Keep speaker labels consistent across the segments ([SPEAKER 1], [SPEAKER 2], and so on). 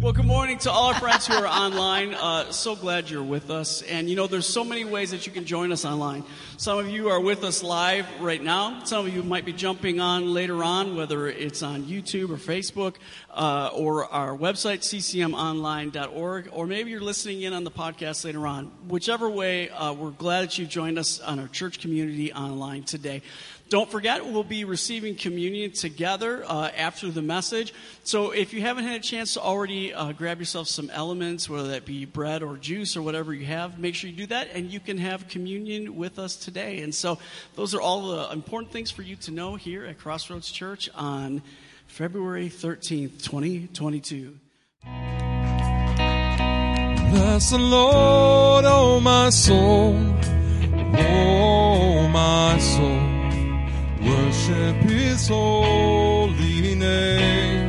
[SPEAKER 1] Well, good morning to all our friends who are online. Uh, so glad you're with us. And you know, there's so many ways that you can join us online. Some of you are with us live right now. Some of you might be jumping on later on, whether it's on YouTube or Facebook uh, or our website, ccmonline.org, or maybe you're listening in on the podcast later on. Whichever way, uh, we're glad that you've joined us on our church community online today. Don't forget, we'll be receiving communion together uh, after the message. So if you haven't had a chance to already uh, grab yourself some elements, whether that be bread or juice or whatever you have, make sure you do that, and you can have communion with us today. And so those are all the important things for you to know here at Crossroads Church on February 13th, 2022.
[SPEAKER 2] Bless the Lord, oh my soul, oh my soul worship his holy name.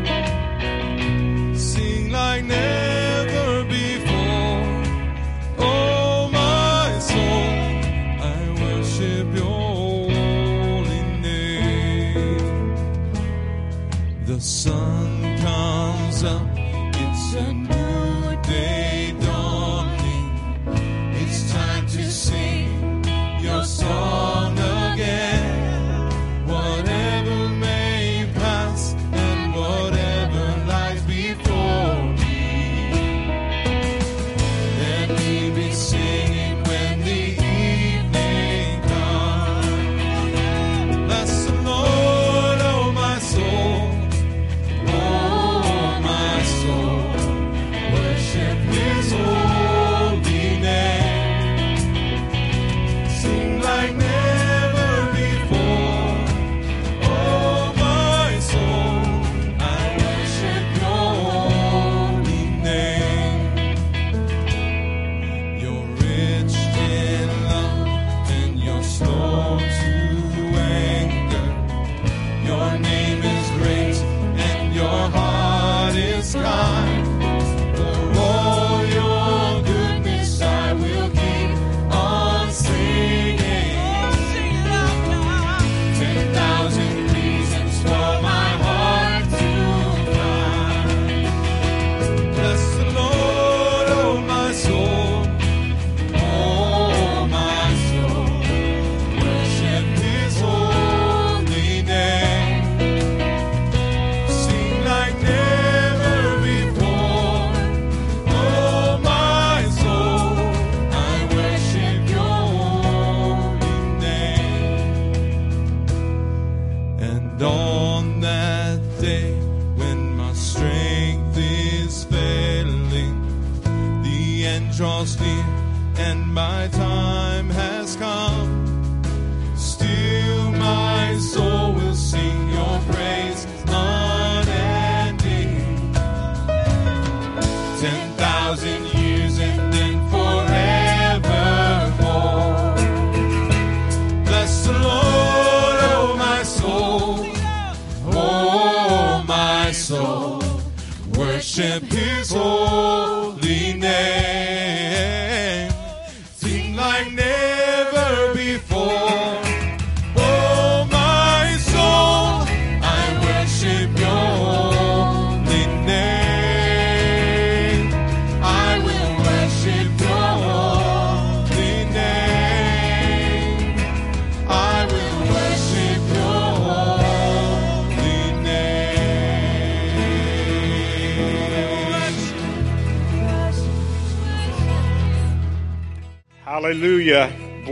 [SPEAKER 2] Thousand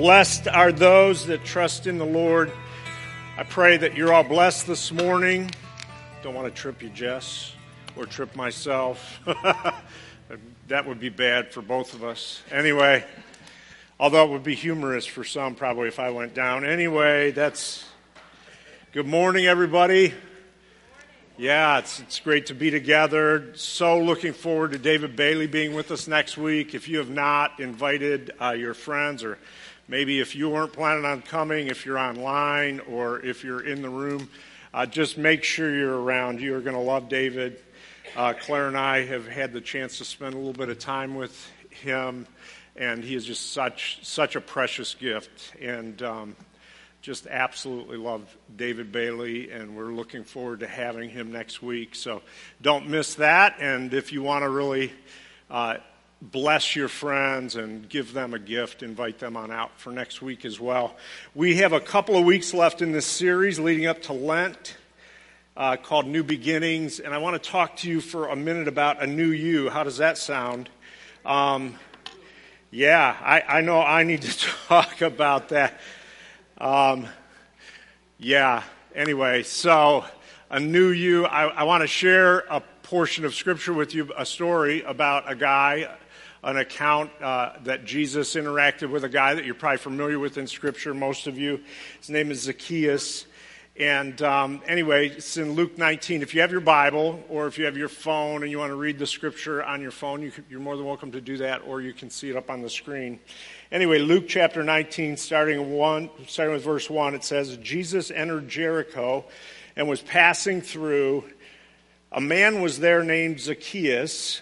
[SPEAKER 3] Blessed are those that trust in the Lord. I pray that you're all blessed this morning. Don't want to trip you, Jess, or trip myself. that would be bad for both of us. Anyway, although it would be humorous for some probably if I went down. Anyway, that's good morning, everybody. Yeah, it's, it's great to be together. So looking forward to David Bailey being with us next week. If you have not invited uh, your friends, or maybe if you weren't planning on coming, if you're online or if you're in the room, uh, just make sure you're around. You are going to love David. Uh, Claire and I have had the chance to spend a little bit of time with him, and he is just such such a precious gift. And um, just absolutely love David Bailey, and we're looking forward to having him next week. So don't miss that. And if you want to really uh, bless your friends and give them a gift, invite them on out for next week as well. We have a couple of weeks left in this series leading up to Lent. Uh, called New Beginnings, and I want to talk to you for a minute about a new you. How does that sound? Um, yeah, I, I, know I need to talk about that. Um, yeah, anyway, so a new you. I, I want to share a portion of Scripture with you, a story about a guy, an account uh, that Jesus interacted with a guy that you're probably familiar with in Scripture, most of you. His name is Zacchaeus. And um, anyway, it's in Luke 19. If you have your Bible or if you have your phone and you want to read the scripture on your phone, you are more than welcome to do that, or you can see it up on the screen. Anyway, Luke chapter 19, starting one, starting with verse one, it says, Jesus entered Jericho and was passing through. A man was there named Zacchaeus.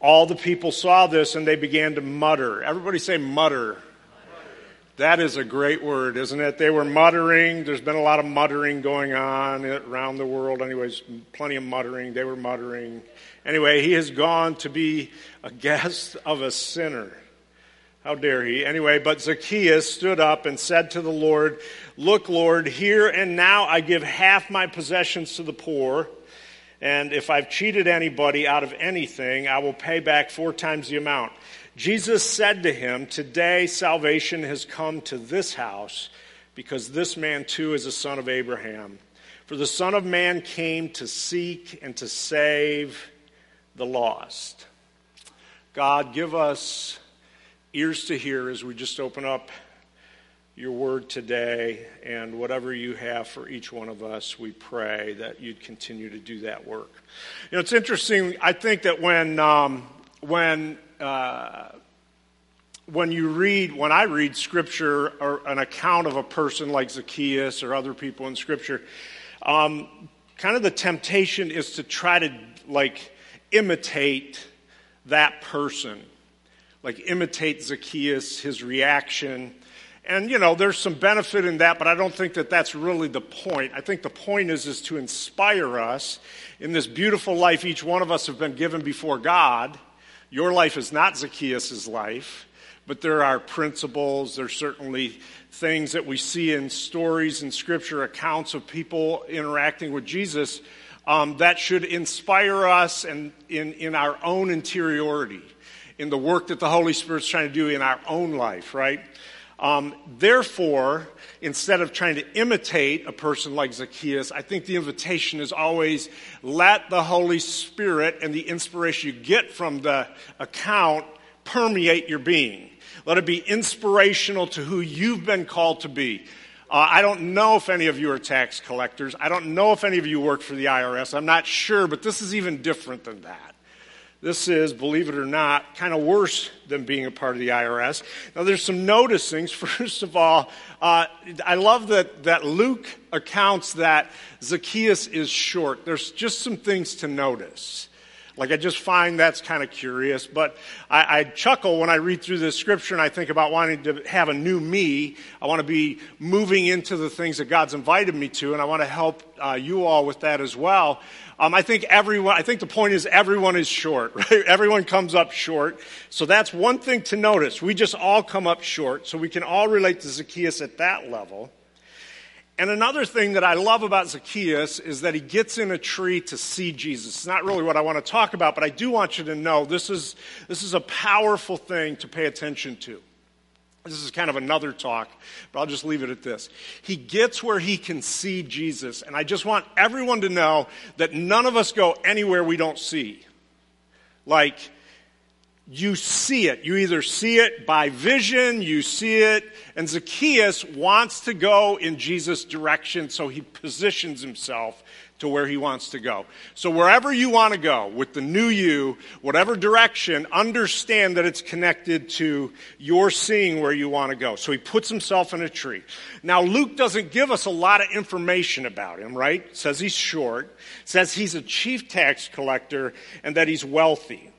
[SPEAKER 3] All the people saw this and they began to mutter. Everybody say mutter. That is a great word, isn't it? They were muttering. There's been a lot of muttering going on around the world. Anyways, plenty of muttering. They were muttering. Anyway, he has gone to be a guest of a sinner. How dare he? Anyway, but Zacchaeus stood up and said to the Lord, Look, Lord, here and now I give half my possessions to the poor. And if I've cheated anybody out of anything, I will pay back four times the amount. Jesus said to him, Today salvation has come to this house because this man too is a son of Abraham. For the Son of Man came to seek and to save the lost. God, give us ears to hear as we just open up your word today and whatever you have for each one of us, we pray that you'd continue to do that work. You know, it's interesting. I think that when, um, when uh, when you read, when I read scripture or an account of a person like Zacchaeus or other people in scripture, um, kind of the temptation is to try to like imitate that person, like imitate Zacchaeus, his reaction. And you know, there's some benefit in that, but I don't think that that's really the point. I think the point is is to inspire us in this beautiful life each one of us have been given before God your life is not Zacchaeus' life, but there are principles, there's certainly things that we see in stories and scripture, accounts of people interacting with Jesus um, that should inspire us and in, in our own interiority, in the work that the Holy Spirit's trying to do in our own life, right? Um, therefore, instead of trying to imitate a person like Zacchaeus, I think the invitation is always let the Holy Spirit and the inspiration you get from the account permeate your being. Let it be inspirational to who you've been called to be. Uh, I don't know if any of you are tax collectors. I don't know if any of you work for the IRS. I'm not sure, but this is even different than that. This is, believe it or not, kind of worse than being a part of the IRS. Now, there's some noticings. First of all, uh, I love that, that Luke accounts that Zacchaeus is short. There's just some things to notice. Like, I just find that's kind of curious, but I, I, chuckle when I read through this scripture and I think about wanting to have a new me. I want to be moving into the things that God's invited me to, and I want to help uh, you all with that as well. Um, I think everyone, I think the point is everyone is short, right? Everyone comes up short. So that's one thing to notice. We just all come up short. So we can all relate to Zacchaeus at that level. And another thing that I love about Zacchaeus is that he gets in a tree to see Jesus. It's not really what I want to talk about, but I do want you to know this is, this is a powerful thing to pay attention to. This is kind of another talk, but I'll just leave it at this. He gets where he can see Jesus, and I just want everyone to know that none of us go anywhere we don't see. Like, you see it. You either see it by vision, you see it, and Zacchaeus wants to go in Jesus' direction, so he positions himself to where he wants to go. So wherever you want to go with the new you, whatever direction, understand that it's connected to your seeing where you want to go. So he puts himself in a tree. Now Luke doesn't give us a lot of information about him, right? Says he's short, says he's a chief tax collector and that he's wealthy.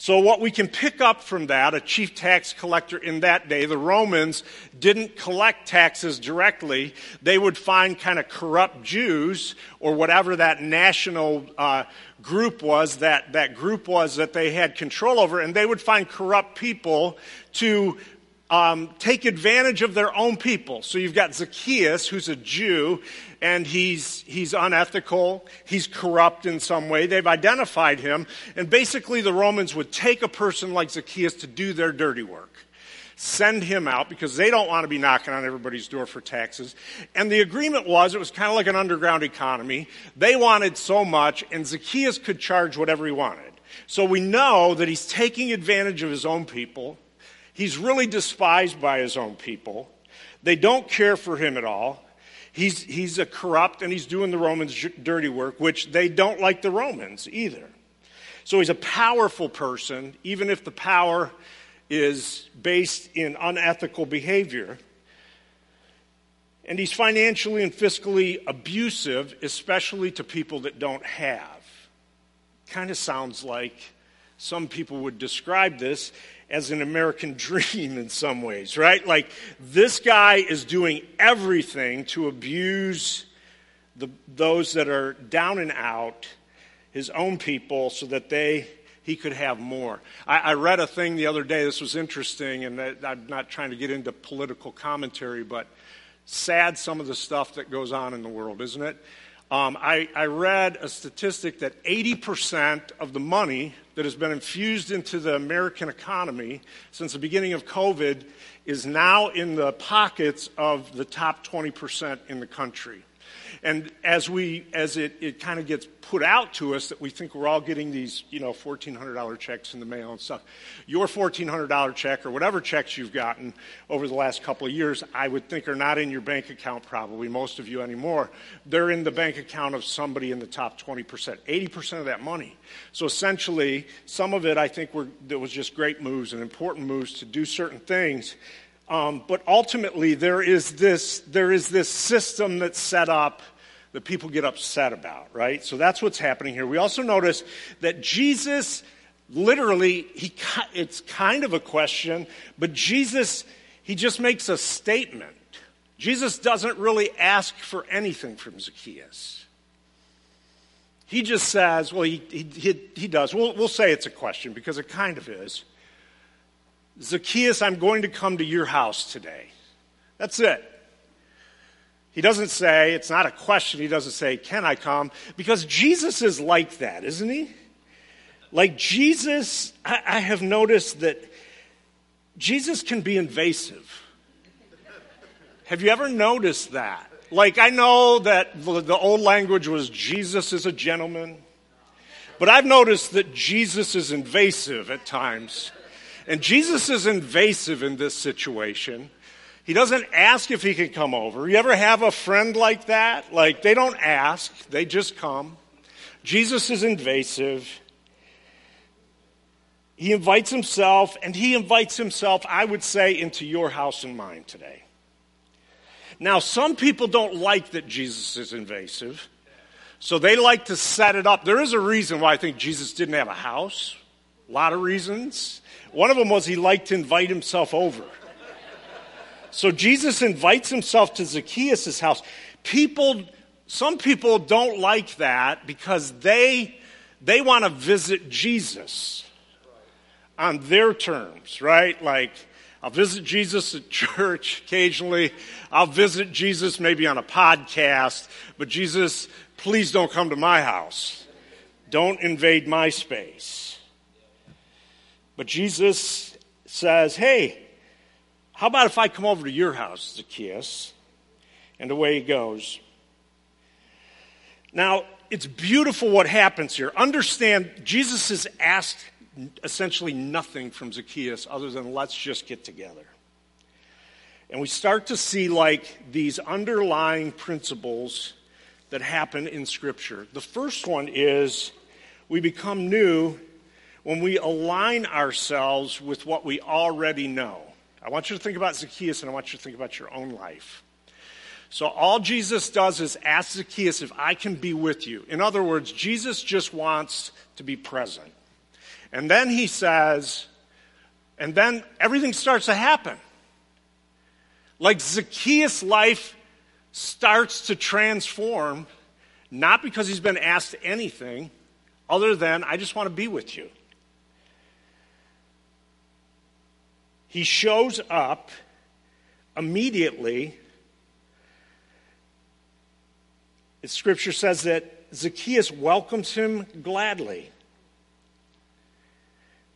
[SPEAKER 3] So, what we can pick up from that, a chief tax collector in that day, the Romans didn't collect taxes directly. They would find kind of corrupt Jews or whatever that national uh, group was, that, that group was that they had control over, and they would find corrupt people to um, take advantage of their own people. So you've got Zacchaeus, who's a Jew, and he's, he's unethical, he's corrupt in some way. They've identified him, and basically the Romans would take a person like Zacchaeus to do their dirty work. Send him out because they don't want to be knocking on everybody's door for taxes. And the agreement was it was kind of like an underground economy. They wanted so much, and Zacchaeus could charge whatever he wanted. So we know that he's taking advantage of his own people He's really despised by his own people. They don't care for him at all. He's, he's a corrupt and he's doing the Romans dirty work, which they don't like the Romans either. So he's a powerful person, even if the power is based in unethical behavior. And he's financially and fiscally abusive, especially to people that don't have. Kind of sounds like some people would describe this as an American dream in some ways, right? Like this guy is doing everything to abuse the, those that are down and out, his own people, so that they he could have more. I, I read a thing the other day. This was interesting, and I'm not trying to get into political commentary, but sad some of the stuff that goes on in the world, isn't it? Um, I, I read a statistic that 80% of the money that has been infused into the American economy since the beginning of COVID is now in the pockets of the top 20% in the country. And as we, as it, it kind of gets put out to us that we think we're all getting these, you know, $1,400 checks in the mail and stuff, your $1,400 check or whatever checks you've gotten over the last couple of years, I would think are not in your bank account probably, most of you anymore. They're in the bank account of somebody in the top 20%, 80% of that money. So essentially, some of it I think were, there was just great moves and important moves to do certain things um, but ultimately, there is this there is this system that's set up that people get upset about, right? So that's what's happening here. We also notice that Jesus literally he it's kind of a question, but Jesus he just makes a statement. Jesus doesn't really ask for anything from Zacchaeus. He just says, well, he, he, he does. We'll, we'll say it's a question because it kind of is. Zacchaeus, I'm going to come to your house today. That's it. He doesn't say, it's not a question, he doesn't say, Can I come? Because Jesus is like that, isn't he? Like Jesus, I, I have noticed that Jesus can be invasive. Have you ever noticed that? Like, I know that the old language was Jesus is a gentleman, but I've noticed that Jesus is invasive at times. And Jesus is invasive in this situation. He doesn't ask if he can come over. You ever have a friend like that? Like, they don't ask, they just come. Jesus is invasive. He invites himself, and he invites himself, I would say, into your house and mine today. Now, some people don't like that Jesus is invasive, so they like to set it up. There is a reason why I think Jesus didn't have a house, a lot of reasons. One of them was he liked to invite himself over. So Jesus invites himself to Zacchaeus' house. People, some people don't like that because they, they want to visit Jesus on their terms, right? Like, I'll visit Jesus at church occasionally. I'll visit Jesus maybe on a podcast. But Jesus, please don't come to my house. Don't invade my space. But Jesus says, Hey, how about if I come over to your house, Zacchaeus? And away he goes. Now, it's beautiful what happens here. Understand, Jesus has asked essentially nothing from Zacchaeus other than let's just get together. And we start to see like these underlying principles that happen in Scripture. The first one is we become new when we align ourselves with what we already know. I want you to think about Zacchaeus and I want you to think about your own life. So, all Jesus does is ask Zacchaeus if I can be with you. In other words, Jesus just wants to be present. And then he says, and then everything starts to happen. Like Zacchaeus' life starts to transform, not because he's been asked anything other than, I just want to be with you. He shows up immediately. Scripture says that Zacchaeus welcomes him gladly.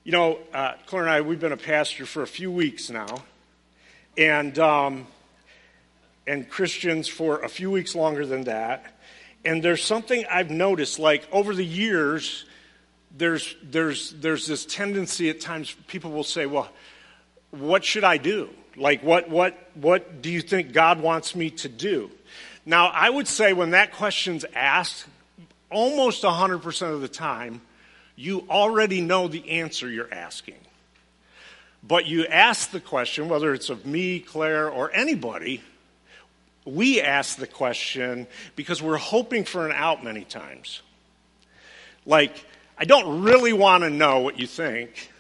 [SPEAKER 3] You know, uh, Claire and I, we've been a pastor for a few weeks now, and um, and Christians for a few weeks longer than that. And there's something I've noticed, like over the years, there's there's there's this tendency at times people will say, "Well, what should I do? Like, what what what do you think God wants me to do?" Now, I would say when that question's asked, almost 100% of the time you already know the answer you're asking. But you ask the question, whether it's of me, Claire, or anybody, we ask the question because we're hoping for an out many times. Like, I don't really want to know what you think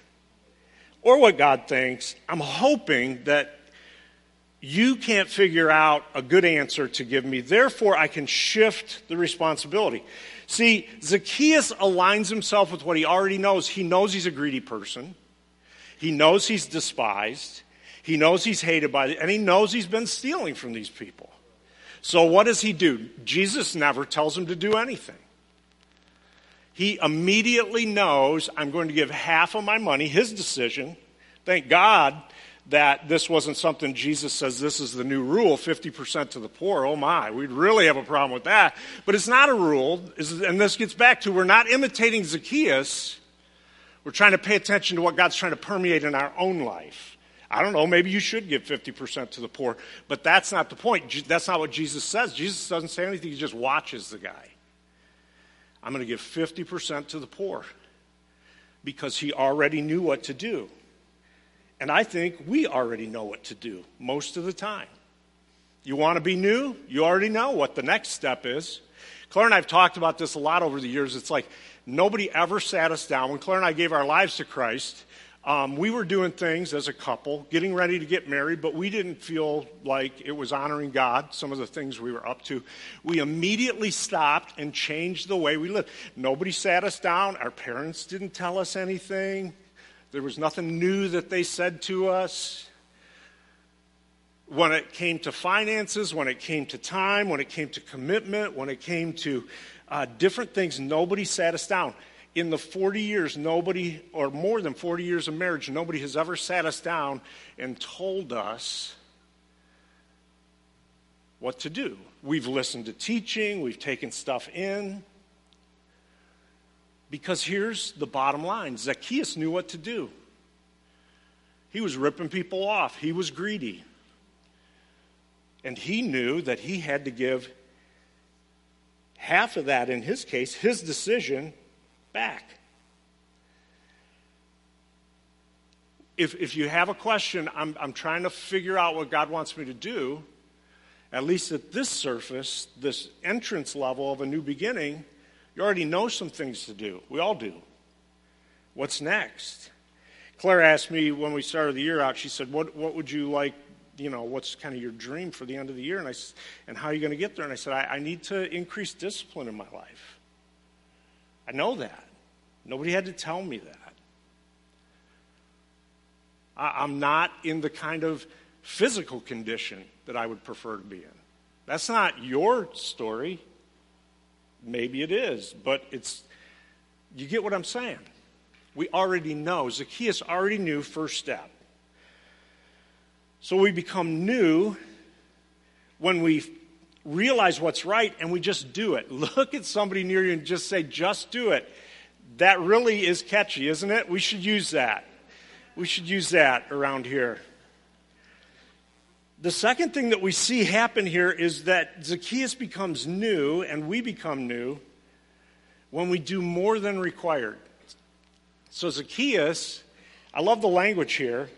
[SPEAKER 3] or what God thinks. I'm hoping that you can't figure out a good answer to give me. Therefore, I can shift the responsibility. See, Zacchaeus aligns himself with what he already knows. He knows he's a greedy person, he knows he's despised, he knows he's hated by, and he knows he's been stealing from these people. So, what does he do? Jesus never tells him to do anything. He immediately knows I'm going to give half of my money, his decision. Thank God that this wasn't something Jesus says this is the new rule 50% to the poor. Oh my, we'd really have a problem with that. But it's not a rule, and this gets back to we're not imitating Zacchaeus. We're trying to pay attention to what God's trying to permeate in our own life. I don't know, maybe you should give 50% to the poor, but that's not the point. That's not what Jesus says. Jesus doesn't say anything, he just watches the guy. I'm going to give 50% to the poor because he already knew what to do. And I think we already know what to do most of the time. You want to be new? You already know what the next step is. Claire and I have talked about this a lot over the years. It's like nobody ever sat us down. When Claire and I gave our lives to Christ, um, we were doing things as a couple, getting ready to get married, but we didn't feel like it was honoring God, some of the things we were up to. We immediately stopped and changed the way we lived. Nobody sat us down. Our parents didn't tell us anything. There was nothing new that they said to us. When it came to finances, when it came to time, when it came to commitment, when it came to uh, different things, nobody sat us down. In the 40 years, nobody, or more than 40 years of marriage, nobody has ever sat us down and told us what to do. We've listened to teaching, we've taken stuff in. Because here's the bottom line Zacchaeus knew what to do. He was ripping people off, he was greedy. And he knew that he had to give half of that, in his case, his decision, back. If, if you have a question, I'm, I'm trying to figure out what God wants me to do, at least at this surface, this entrance level of a new beginning, you already know some things to do. We all do. What's next? Claire asked me when we started the year out, she said, What, what would you like, you know, what's kind of your dream for the end of the year? And, I, and how are you going to get there? And I said, I, I need to increase discipline in my life. I know that. Nobody had to tell me that. I, I'm not in the kind of physical condition that I would prefer to be in. That's not your story. Maybe it is, but it's, you get what I'm saying. We already know. Zacchaeus already knew first step. So we become new when we realize what's right and we just do it. Look at somebody near you and just say, just do it. That really is catchy, isn't it? We should use that. We should use that around here. The second thing that we see happen here is that Zacchaeus becomes new and we become new when we do more than required. So, Zacchaeus, I love the language here.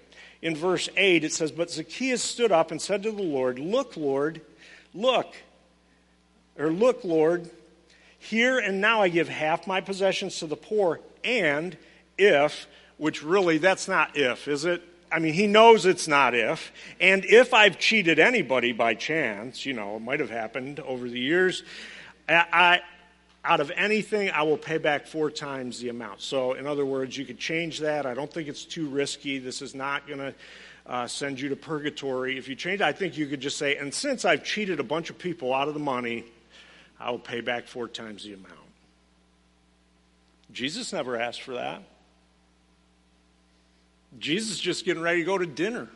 [SPEAKER 3] In verse 8, it says, But Zacchaeus stood up and said to the Lord, Look, Lord, look, or look, Lord, here and now I give half my possessions to the poor, and if, which really that's not if, is it? I mean, he knows it's not if. And if I've cheated anybody by chance, you know, it might have happened over the years, I, I, out of anything, I will pay back four times the amount. So, in other words, you could change that. I don't think it's too risky. This is not going to uh, send you to purgatory. If you change I think you could just say, and since I've cheated a bunch of people out of the money, I will pay back four times the amount. Jesus never asked for that. Jesus is just getting ready to go to dinner.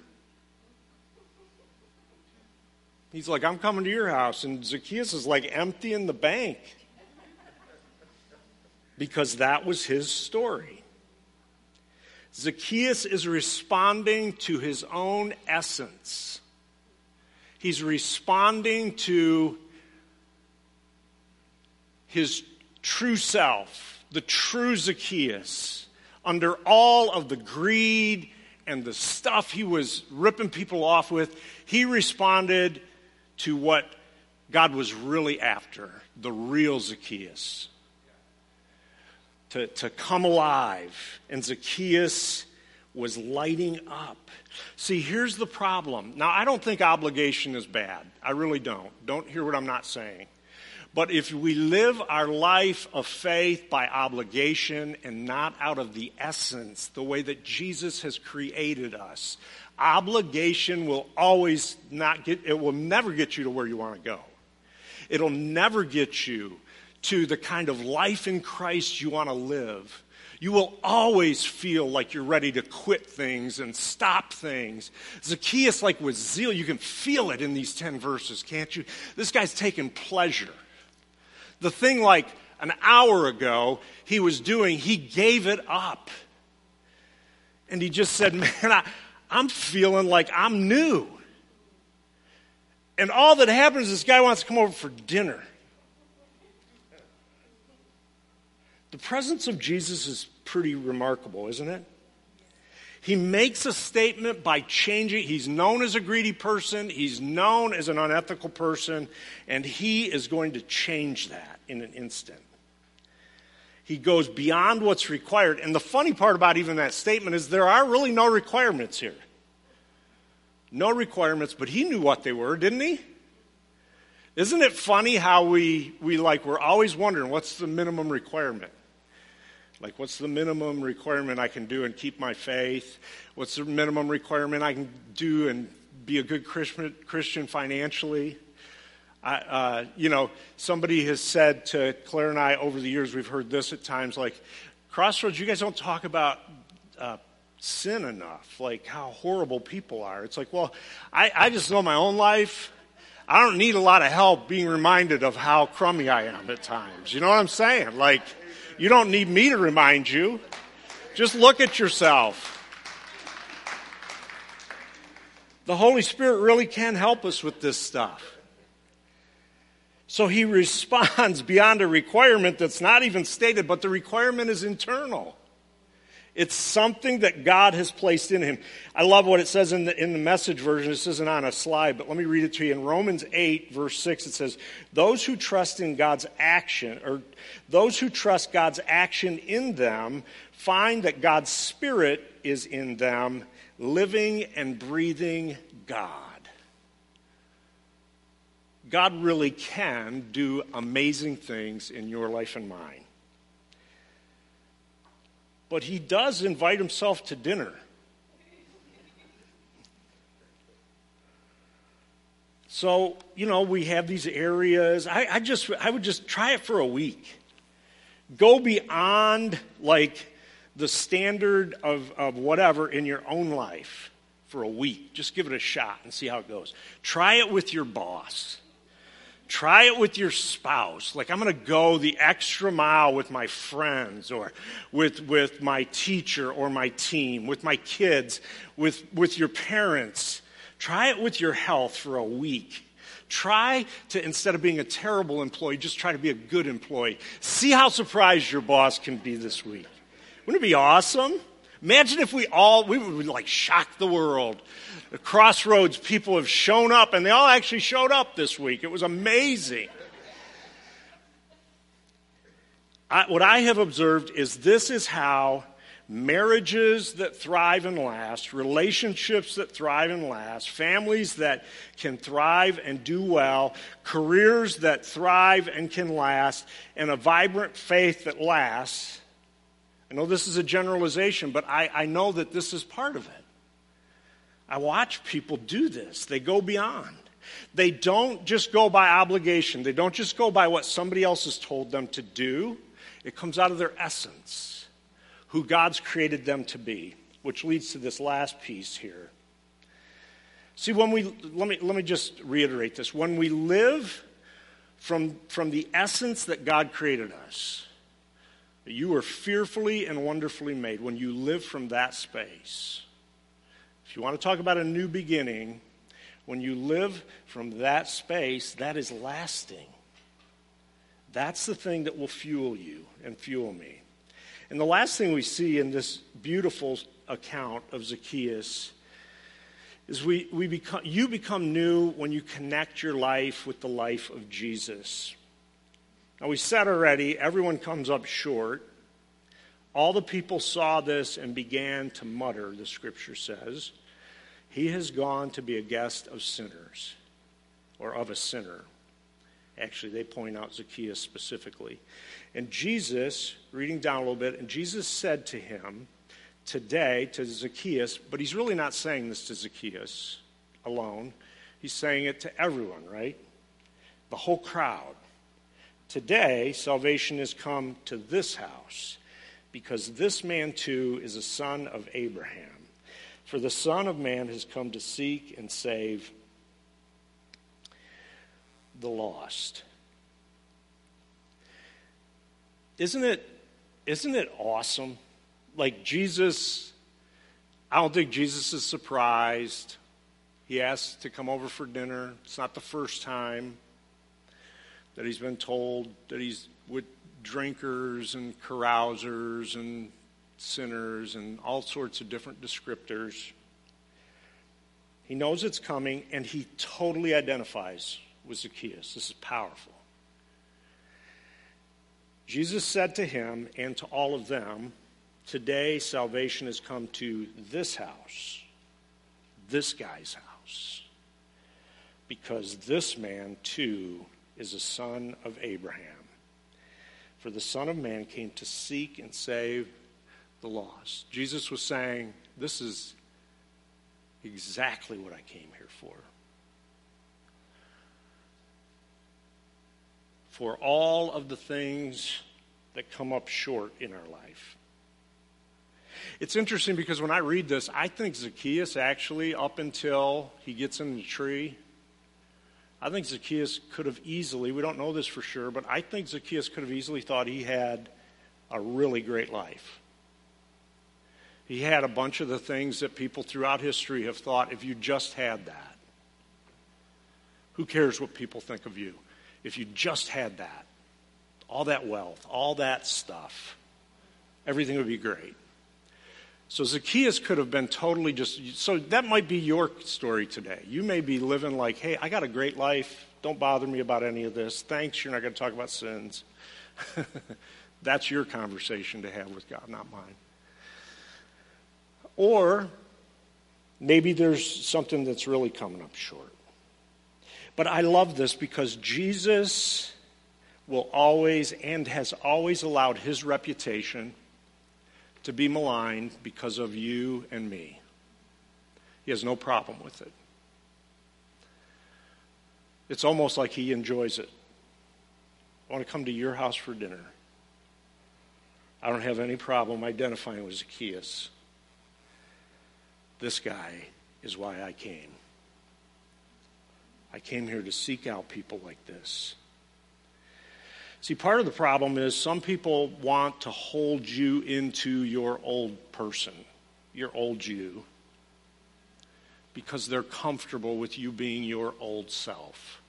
[SPEAKER 3] He's like, I'm coming to your house. And Zacchaeus is like emptying the bank because that was his story. Zacchaeus is responding to his own essence. He's responding to his true self, the true Zacchaeus under all of the greed and the stuff he was ripping people off with, he responded to what God was really after the real Zacchaeus. To, to come alive. And Zacchaeus was lighting up. See, here's the problem. Now, I don't think obligation is bad. I really don't. Don't hear what I'm not saying. But if we live our life of faith by obligation and not out of the essence, the way that Jesus has created us, obligation will always not get, it will never get you to where you want to go. It'll never get you to the kind of life in Christ you want to live. You will always feel like you're ready to quit things and stop things. Zacchaeus, like with zeal, you can feel it in these 10 verses, can't you? This guy's taking pleasure the thing like an hour ago he was doing, he gave it up. And he just said, Man, I, I'm feeling like I'm new. And all that happens is this guy wants to come over for dinner. The presence of Jesus is pretty remarkable, isn't it? He makes a statement by changing. He's known as a greedy person, he's known as an unethical person, and he is going to change that in an instant. He goes beyond what's required. And the funny part about even that statement is there are really no requirements here. No requirements, but he knew what they were, didn't he? Isn't it funny how we, we like, we're always wondering what's the minimum requirement? Like, what's the minimum requirement I can do and keep my faith? What's the minimum requirement I can do and be a good Christian, financially? I, uh, you know, somebody has said to Claire and I over the years, we've heard this at times, like, Crossroads, you guys don't talk about uh, sin enough, like how horrible people are. It's like, well, I, I just know my own life. I don't need a lot of help being reminded of how crummy I am at times. You know what I'm saying? Like, you don't need me to remind you. Just look at yourself. The Holy Spirit really can help us with this stuff. So he responds beyond a requirement that's not even stated, but the requirement is internal. It's something that God has placed in him. I love what it says in the, in the message version. This isn't on a slide, but let me read it to you. In Romans 8, verse 6, it says, Those who trust in God's action, or those who trust God's action in them, find that God's Spirit is in them, living and breathing God. God really can do amazing things in your life and mine. But he does invite himself to dinner. So, you know, we have these areas. I, I, just I would just try it for a week. Go beyond like the standard of, of whatever in your own life for a week. Just give it a shot and see how it goes. Try it with your boss. Try it with your spouse. Like, I'm going to go the extra mile with my friends or with, with my teacher or my team, with my kids, with, with your parents. Try it with your health for a week. Try to, instead of being a terrible employee, just try to be a good employee. See how surprised your boss can be this week. Wouldn't it be awesome? Imagine if we all, we would like shock the world the crossroads people have shown up, and they all actually showed up this week. It was amazing. I, what I have observed is this is how marriages that thrive and last, relationships that thrive and last, families that can thrive and do well, careers that thrive and can last, and a vibrant faith that lasts. I know this is a generalization, but I, I know that this is part of it. I watch people do this. They go beyond. They don't just go by obligation, they don't just go by what somebody else has told them to do. It comes out of their essence, who God's created them to be, which leads to this last piece here. See, when we, let me, let me just reiterate this. When we live from, from the essence that God created us, you are fearfully and wonderfully made. When you live from that space, if you want to talk about a new beginning, when you live from that space, that is lasting. That's the thing that will fuel you and fuel me. And the last thing we see in this beautiful account of Zacchaeus is we, we become, you become new when you connect your life with the life of Jesus. Now, we said already, everyone comes up short. All the people saw this and began to mutter, the scripture says. He has gone to be a guest of sinners, or of a sinner. Actually, they point out Zacchaeus specifically. And Jesus, reading down a little bit, and Jesus said to him today, to Zacchaeus, but he's really not saying this to Zacchaeus alone. He's saying it to everyone, right? The whole crowd. Today, salvation has come to this house because this man too is a son of Abraham. For the Son of Man has come to seek and save the lost. Isn't it, isn't it awesome? Like Jesus, I don't think Jesus is surprised. He asked to come over for dinner. It's not the first time that he's been told that he's with drinkers and carousers and sinners, and all sorts of different descriptors. He knows it's coming, and he totally identifies with Zacchaeus. This is powerful. Jesus said to him and to all of them, Today salvation has come to this house, this guy's house, because this man too is a son of Abraham. For the Son of Man came to seek and save the lost. Jesus was saying, This is exactly what I came here for. For all of the things that come up short in our life. It's interesting because when I read this, I think Zacchaeus actually, up until he gets in the tree, I think Zacchaeus could have easily, we don't know this for sure, but I think Zacchaeus could have easily thought he had a really great life. He had a bunch of the things that people throughout history have thought if you just had that. Who cares what people think of you? If you just had that, all that wealth, all that stuff, everything would be great. So Zacchaeus could have been totally just, so that might be your story today. You may be living like, hey, I got a great life. Don't bother me about any of this. Thanks, you're not going to talk about sins. That's your conversation to have with God, not mine. Or maybe there's something that's really coming up short. But I love this because Jesus will always and has always allowed his reputation to be maligned because of you and me. He has no problem with it. It's almost like he enjoys it. I want to come to your house for dinner. I don't have any problem identifying with Zacchaeus. This guy is why I came. I came here to seek out people like this. See, part of the problem is some people want to hold you into your old person, your old you, because they're comfortable with you being your old self.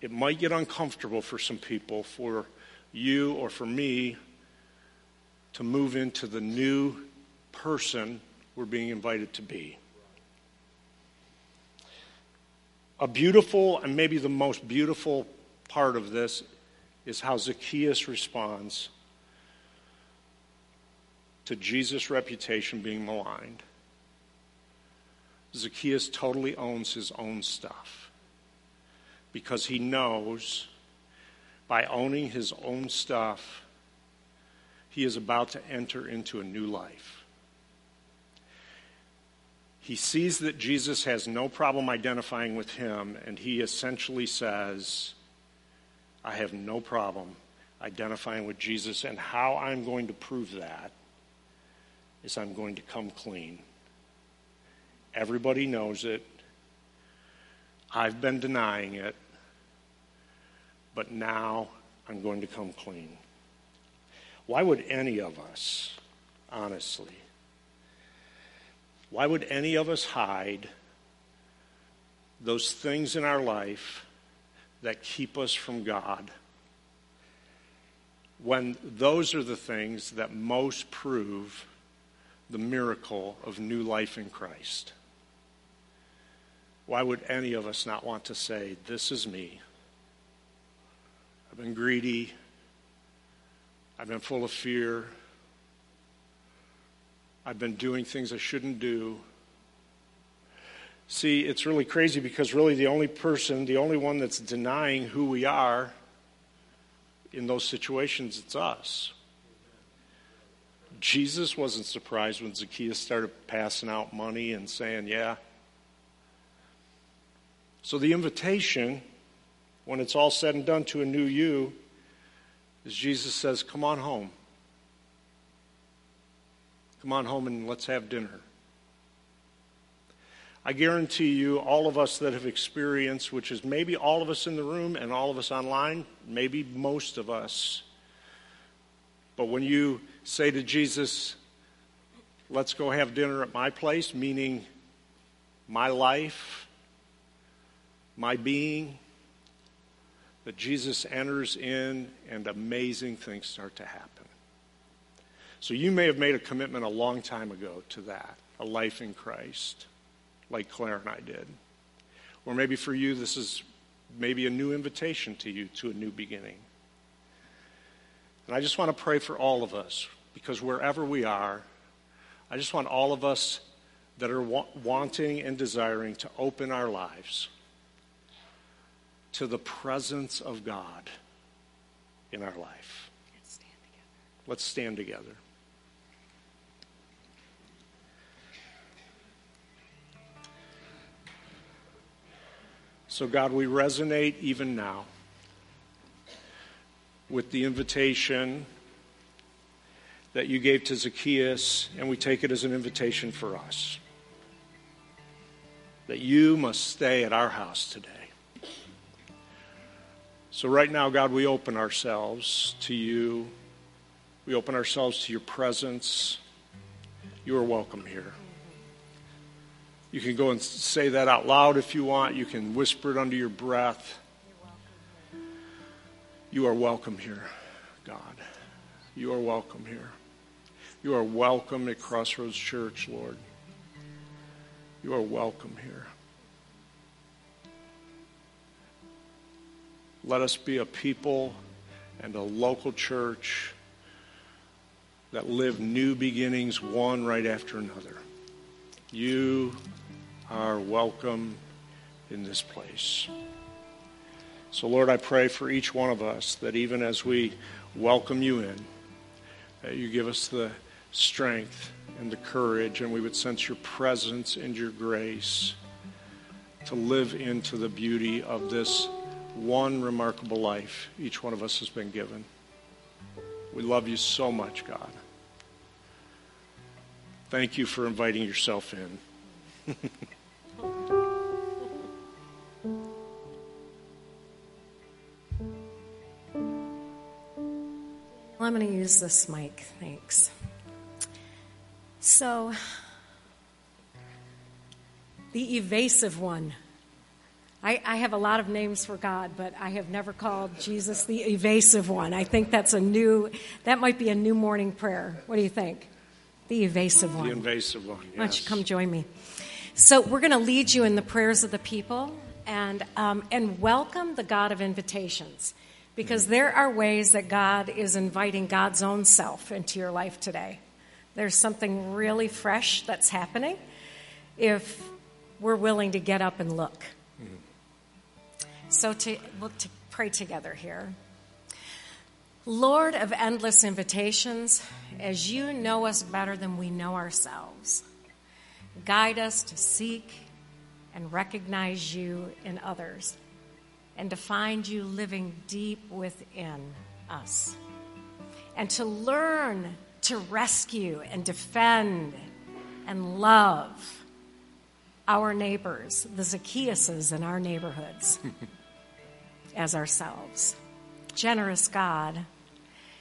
[SPEAKER 3] It might get uncomfortable for some people, for you or for me, to move into the new person we're being invited to be. A beautiful, and maybe the most beautiful part of this, is how Zacchaeus responds to Jesus' reputation being maligned. Zacchaeus totally owns his own stuff because he knows by owning his own stuff, he is about to enter into a new life. He sees that Jesus has no problem identifying with him, and he essentially says, I have no problem identifying with Jesus, and how I'm going to prove that is I'm going to come clean. Everybody knows it. I've been denying it, but now I'm going to come clean. Why would any of us, honestly, why would any of us hide those things in our life that keep us from God when those are the things that most prove the miracle of new life in Christ? Why would any of us not want to say, This is me? I've been greedy. I've been full of fear. I've been doing things I shouldn't do. See, it's really crazy because really the only person, the only one that's denying who we are in those situations, it's us. Jesus wasn't surprised when Zacchaeus started passing out money and saying, Yeah. So the invitation, when it's all said and done to a new you, is Jesus says, Come on home. Come on home and let's have dinner. I guarantee you, all of us that have experienced, which is maybe all of us in the room and all of us online, maybe most of us. But when you say to Jesus, let's go have dinner at my place, meaning my life, my being, that Jesus enters in and amazing things start to happen. So you may have made a commitment a long time ago to that, a life in Christ, like Claire and I did. Or maybe for you, this is maybe a new invitation to you to a new beginning. And I just want to pray for all of us, because wherever we are, I just want all of us that are wa- wanting and desiring to open our lives to the presence of God in our life.
[SPEAKER 4] Let's stand together.
[SPEAKER 3] Let's stand together. So, God, we resonate even now with the invitation that you gave to Zacchaeus, and we take it as an invitation for us. That you must stay at our house today. So, right now, God, we open ourselves to you. We open ourselves to your presence. You are welcome here. You can go and say that out loud if you want. You can whisper it under your breath. You are welcome here, God. You are welcome here. You are welcome at Crossroads Church, Lord. You are welcome here. Let us be a people and a local church that live new beginnings one right after another. You are welcome in this place. So, Lord, I pray for each one of us that even as we welcome you in, that you give us the strength and the courage, and we would sense your presence and your grace to live into the beauty of this one remarkable life each one of us has been given. We love you so much, God. Thank you for inviting yourself in.
[SPEAKER 4] I'm going to use this mic. Thanks. So, the evasive one. I, I, have a lot of names for God, but I have never called Jesus the evasive one. I think that's a new, that might be a new morning prayer. What do you think? The evasive one.
[SPEAKER 3] The invasive one. Yes.
[SPEAKER 4] Why don't you come join me? So we're going to lead you in the prayers of the people and um, and welcome the God of invitations, because mm-hmm. there are ways that God is inviting God's own self into your life today. There's something really fresh that's happening if we're willing to get up and look. Mm-hmm. So to, we'll to pray together here. Lord of endless invitations, as you know us better than we know ourselves, guide us to seek and recognize you in others and to find you living deep within us and to learn to rescue and defend and love our neighbors, the Zacchaeuses in our neighborhoods, as ourselves. Generous God,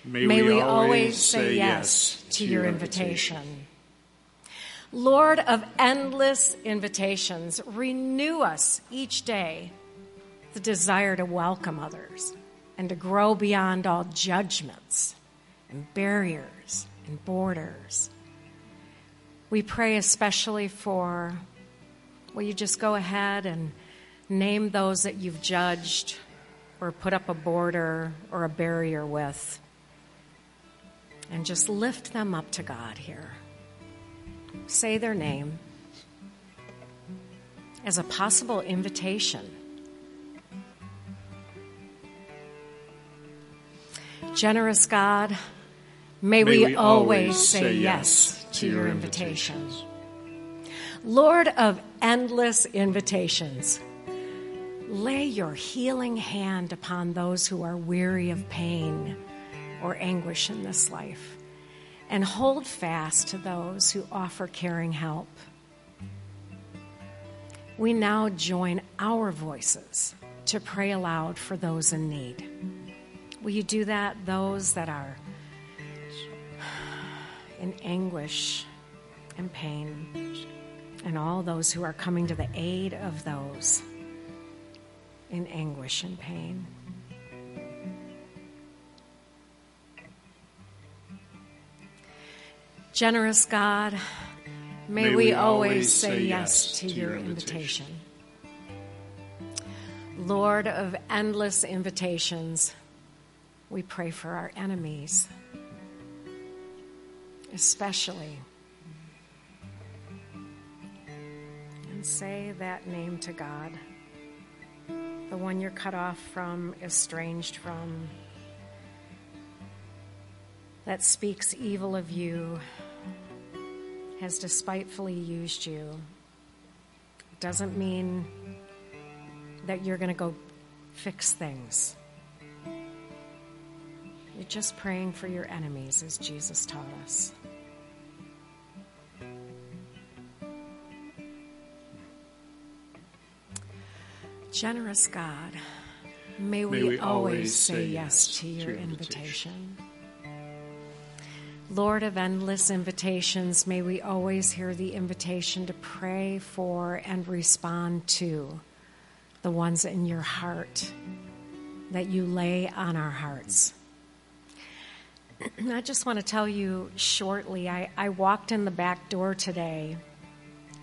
[SPEAKER 3] May,
[SPEAKER 4] may
[SPEAKER 3] we,
[SPEAKER 4] we
[SPEAKER 3] always,
[SPEAKER 4] always say yes to your invitation. Lord of endless invitations, renew us each day the desire to welcome others and to grow beyond all judgments and barriers and borders. We pray especially for, will you just go ahead and name those that you've judged or put up a border or a barrier with? And just lift them up to God here. Say their name as a possible invitation. Generous God, may,
[SPEAKER 3] May
[SPEAKER 4] we,
[SPEAKER 3] we
[SPEAKER 4] always say yes to your invitations. Lord of endless invitations, lay your healing hand upon those who are weary of pain or anguish in this life, and hold fast to those who offer caring help. We now join our voices to pray aloud for those in need. Will you do that? Those that are in anguish and pain, and all those who are coming to the aid of those in anguish and pain. Generous God, may,
[SPEAKER 3] May
[SPEAKER 4] we, always
[SPEAKER 3] always
[SPEAKER 4] say yes to your
[SPEAKER 3] your
[SPEAKER 4] invitation.
[SPEAKER 3] invitation.
[SPEAKER 4] Lord of endless invitations, we pray for our enemies, especially. And say that name to God, the one you're cut off from, estranged from, that speaks evil of you, has despitefully used you. Doesn't mean that you're going to go fix things. You're just praying for your enemies, as Jesus taught us. Generous God, may we,
[SPEAKER 3] May we
[SPEAKER 4] always
[SPEAKER 3] always
[SPEAKER 4] say yes
[SPEAKER 3] yes
[SPEAKER 4] to your
[SPEAKER 3] to your
[SPEAKER 4] invitation. Lord of endless invitations, may we always hear the invitation to pray for and respond to the ones in your heart that you lay on our hearts. I just want to tell you shortly I, I walked in the back door today,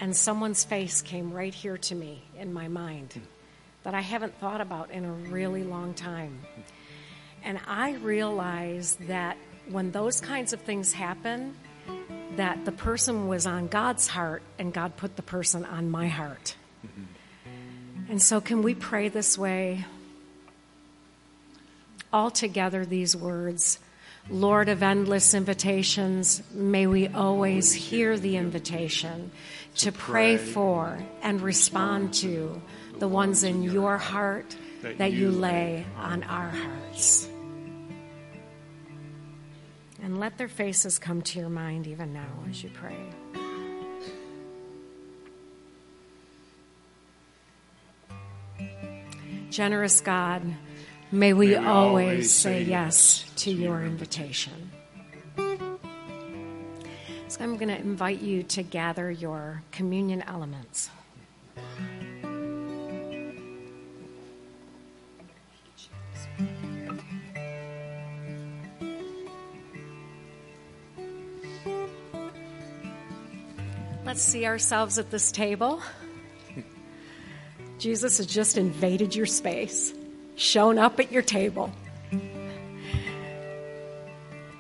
[SPEAKER 4] and someone's face came right here to me in my mind that I haven't thought about in a really long time. And I realized that when those kinds of things happen, that the person was on God's heart and God put the person on my heart. And so, can we pray this way? All together, these words Lord of endless invitations, may we always hear the invitation to pray for and respond to the ones in your heart that you lay on our hearts. And let their faces come to your mind even now as you pray. Generous God, May we,
[SPEAKER 3] we
[SPEAKER 4] always
[SPEAKER 3] always
[SPEAKER 4] say
[SPEAKER 3] say
[SPEAKER 4] yes to your invitation. So I'm going to invite you to gather your communion elements. Let's see ourselves at this table. Jesus has just invaded your space, shown up at your table.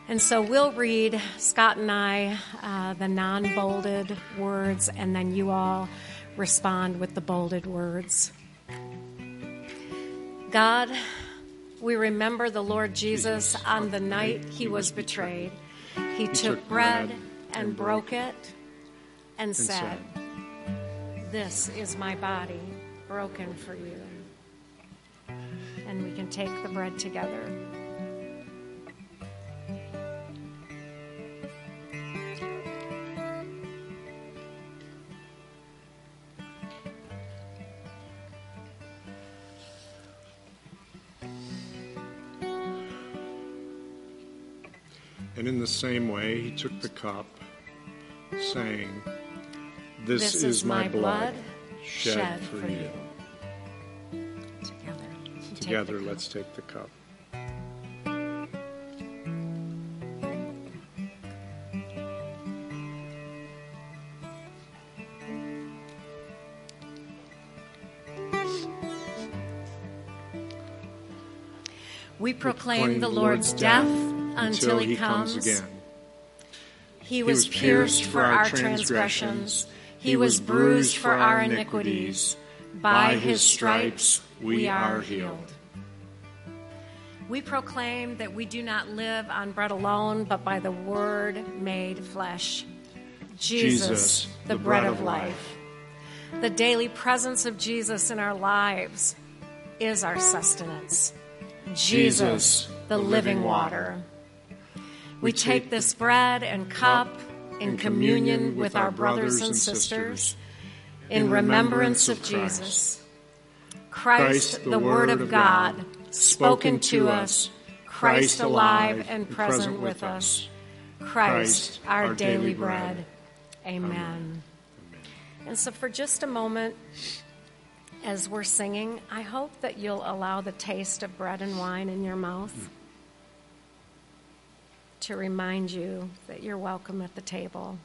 [SPEAKER 4] And so we'll read, Scott and I, uh, the non bolded words, and then you all respond with the bolded words. God, we remember the Lord Jesus on the night he was betrayed. He took bread and broke it and said, This is my body broken for you. And we can take the bread together.
[SPEAKER 3] And in the same way, he took the cup, saying, This, is, my blood shed, for you.
[SPEAKER 4] Together.
[SPEAKER 3] Together,
[SPEAKER 4] the-
[SPEAKER 3] let's take the cup.
[SPEAKER 4] We proclaim the Lord's death until he
[SPEAKER 3] comes
[SPEAKER 4] comes.
[SPEAKER 3] again.
[SPEAKER 4] He was pierced for our transgressions, he was bruised for our iniquities. By his stripes we are healed. We proclaim that we do not live on bread alone, but by the word made flesh. Jesus, the, bread, of life. The daily presence of Jesus in our lives is our sustenance. Jesus, the living water. We take this bread and cup in communion with our brothers and sisters in remembrance of Jesus. Christ, the Word of God, spoken to us, Christ alive and present with us, Christ, our daily bread. Amen. And so, for just a moment, as we're singing, I hope that you'll allow the taste of bread and wine in your mouth to remind you that you're welcome at the table.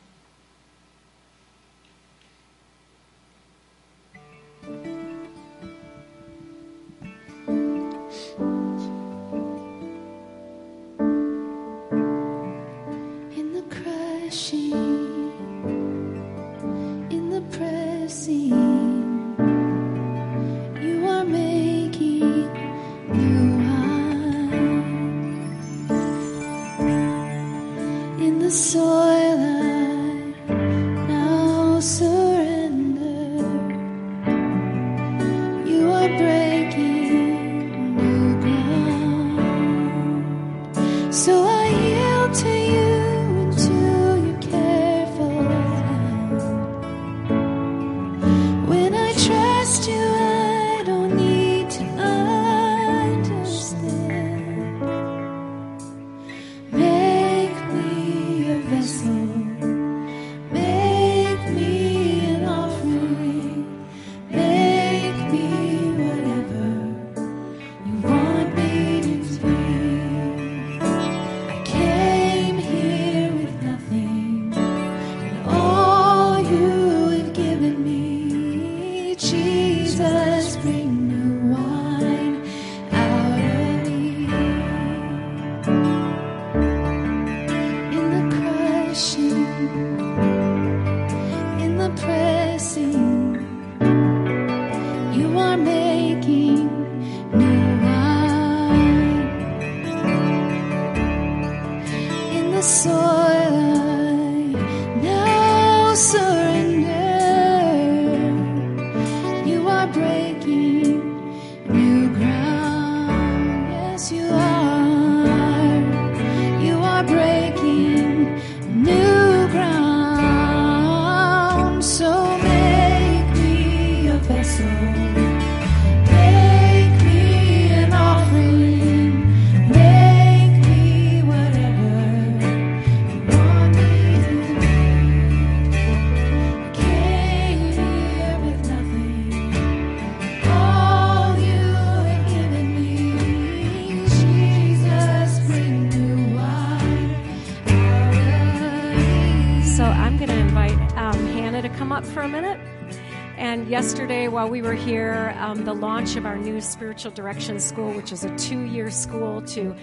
[SPEAKER 4] We were here, um, the launch of our new spiritual direction school, which is a two-year school to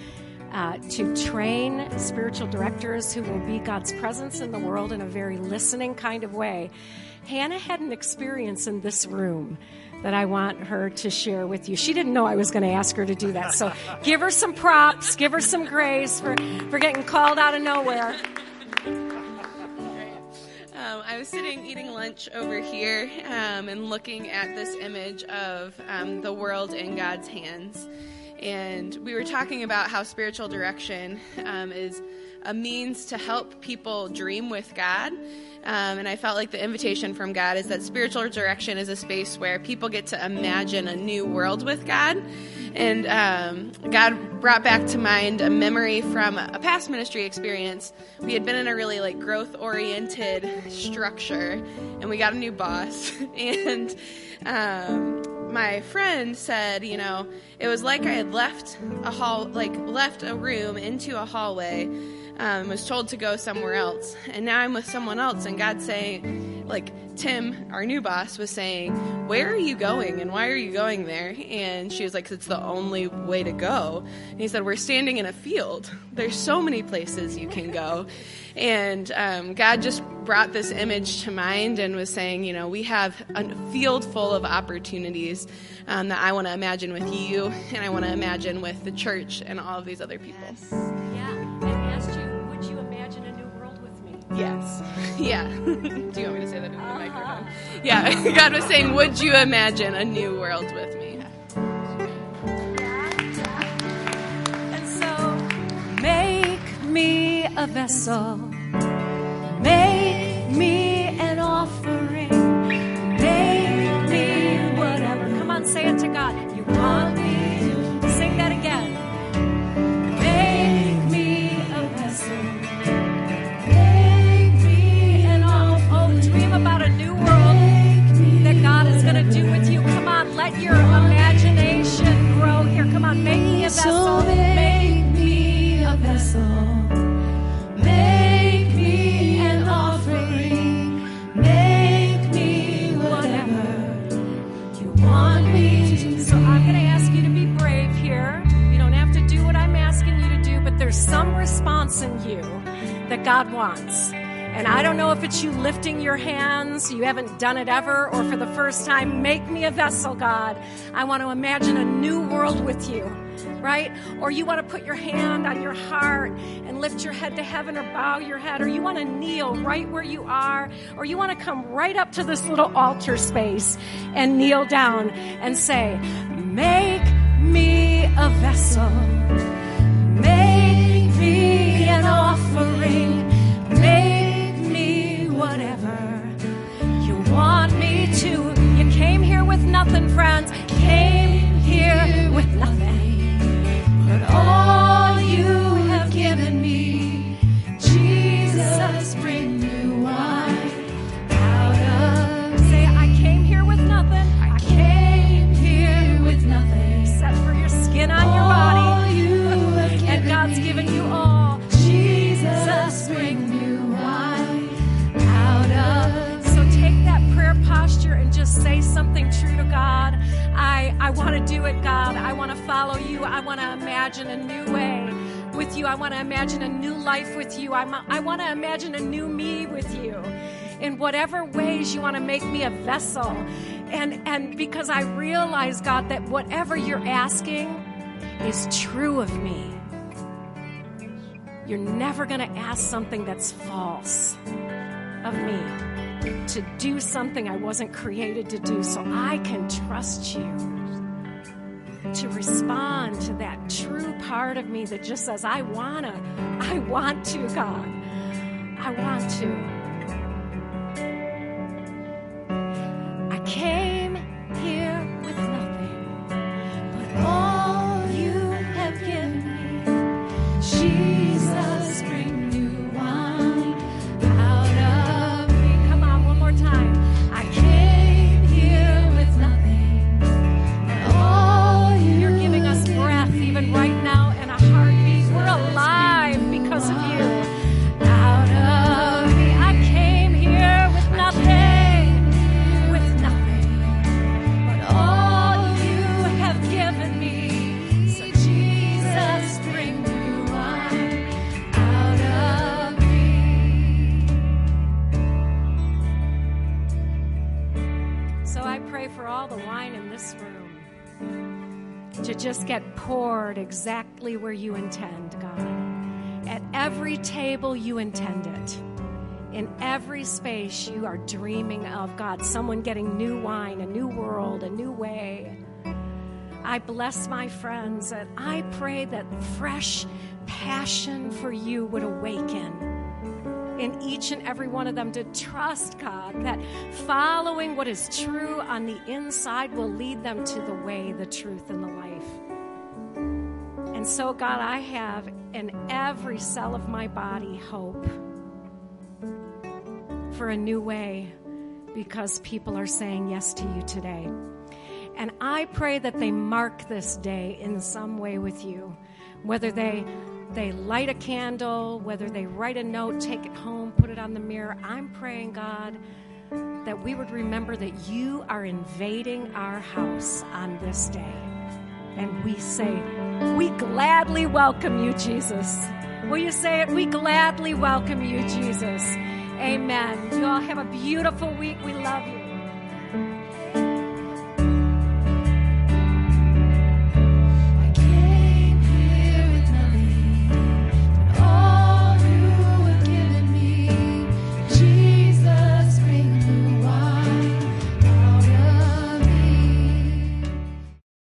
[SPEAKER 4] uh, to train spiritual directors who will be God's presence in the world in a very listening kind of way. Hannah had an experience in this room that I want her to share with you. She didn't know I was going to ask her to do that. So give her some props, give her some grace for, for getting called out of nowhere.
[SPEAKER 5] I was sitting eating lunch over here um, and looking at this image of um, the world in God's hands. And we were talking about how spiritual direction um, is a means to help people dream with God. Um, and I felt like the invitation from God is that spiritual direction is a space where people get to imagine a new world with God. And um, God brought back to mind a memory from a past ministry experience. We had been in a really like growth oriented structure, and we got a new boss. and um, my friend said, you know, it was like I had left a hall, like left a room into a hallway um, was told to go somewhere else. And now I'm with someone else, and God's saying, like, Tim, our new boss, was saying, Where are you going and why are you going there? And she was like, It's the only way to go. And he said, We're standing in a field. There's so many places you can go. And um, God just brought this image to mind and was saying, You know, we have a field full of opportunities um, that I want to imagine with you, and I want to imagine with the church and all of these other people.
[SPEAKER 4] Yeah,
[SPEAKER 5] Yes. Yeah. Do you want me to say that in the ah. microphone? Yeah. God was saying, Would you imagine a new world with me?
[SPEAKER 4] And so, make me a vessel, make you haven't done it ever, or for the first time, make me a vessel, God. I want to imagine a new world with you, right? Or you want to put your hand on your heart and lift your head to heaven or bow your head, or you want to kneel right where you are, or you want to come right up to this little altar space and kneel down and say, Make me a vessel. Nothing, friends. Came here with nothing. But all you have given me, Jesus, bring new wine out of. Say, I came here with nothing. I came here with nothing. Except for your skin on your body.
[SPEAKER 6] You
[SPEAKER 4] And God's given you all.
[SPEAKER 6] Jesus, bring new wine out of
[SPEAKER 4] So take that prayer posture and just say something true God. I, I want to do it, God. I want to follow you. I want to imagine a new way with you. I want to imagine a new life with you. I'm, I want to imagine a new me with you. In whatever ways you want to make me a vessel. And, and because I realize, God, that whatever you're asking is true of me. You're never going to ask something that's false of me to do something I wasn't created to do, so I can trust you to respond to that true part of me that just says, I wanna, I want to, God. I want to. I came for all the wine in this room to just get poured exactly where you intend, God. At every table you intend it. In every space you are dreaming of, God, someone getting new wine, a new world, a new way. I bless my friends and I pray that fresh passion for you would awaken in each and every one of them to trust God that following what is true on the inside will lead them to the way, the truth, and the life. And so, God, I have in every cell of my body hope for a new way because people are saying yes to you today. And I pray that they mark this day in some way with you, whether they they light a candle, whether they write a note, take it home, put it on the mirror. I'm praying, God, that we would remember that you are invading our house on this day. And we say, We gladly welcome you, Jesus. Will you say it? We gladly welcome you, Jesus. Amen. You all have a beautiful week. We love you.